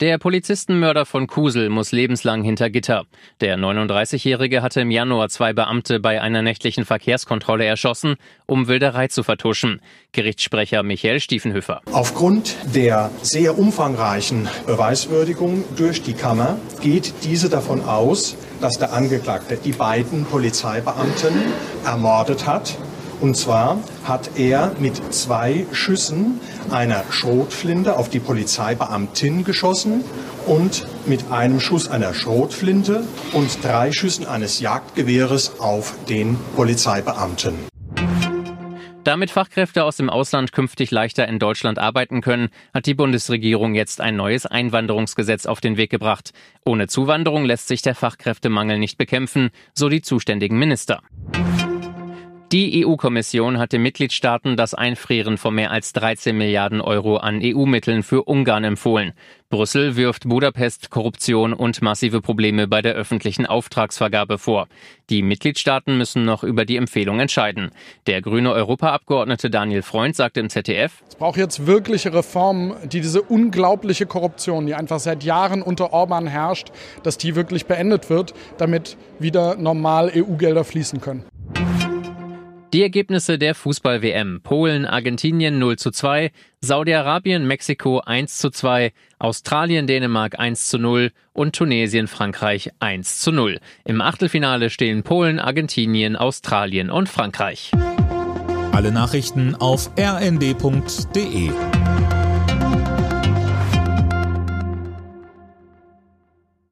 Der Polizistenmörder von Kusel muss lebenslang hinter Gitter. Der 39-Jährige hatte im Januar zwei Beamte bei einer nächtlichen Verkehrskontrolle erschossen, um Wilderei zu vertuschen. Gerichtssprecher Michael Stiefenhöfer. Aufgrund der sehr umfangreichen Beweiswürdigung durch die Kammer geht diese davon aus, dass der Angeklagte die beiden Polizeibeamten ermordet hat und zwar hat er mit zwei Schüssen einer Schrotflinte auf die Polizeibeamtin geschossen und mit einem Schuss einer Schrotflinte und drei Schüssen eines Jagdgewehres auf den Polizeibeamten. Damit Fachkräfte aus dem Ausland künftig leichter in Deutschland arbeiten können, hat die Bundesregierung jetzt ein neues Einwanderungsgesetz auf den Weg gebracht. Ohne Zuwanderung lässt sich der Fachkräftemangel nicht bekämpfen, so die zuständigen Minister. Die EU-Kommission hat den Mitgliedstaaten das Einfrieren von mehr als 13 Milliarden Euro an EU-Mitteln für Ungarn empfohlen. Brüssel wirft Budapest Korruption und massive Probleme bei der öffentlichen Auftragsvergabe vor. Die Mitgliedstaaten müssen noch über die Empfehlung entscheiden. Der grüne Europaabgeordnete Daniel Freund sagte im ZDF, Es braucht jetzt wirkliche Reformen, die diese unglaubliche Korruption, die einfach seit Jahren unter Orban herrscht, dass die wirklich beendet wird, damit wieder normal EU-Gelder fließen können. Die Ergebnisse der Fußball-WM. Polen, Argentinien 0 zu 2, Saudi-Arabien, Mexiko 1 zu 2, Australien, Dänemark 1 zu 0 und Tunesien, Frankreich 1 zu 0. Im Achtelfinale stehen Polen, Argentinien, Australien und Frankreich. Alle Nachrichten auf rnd.de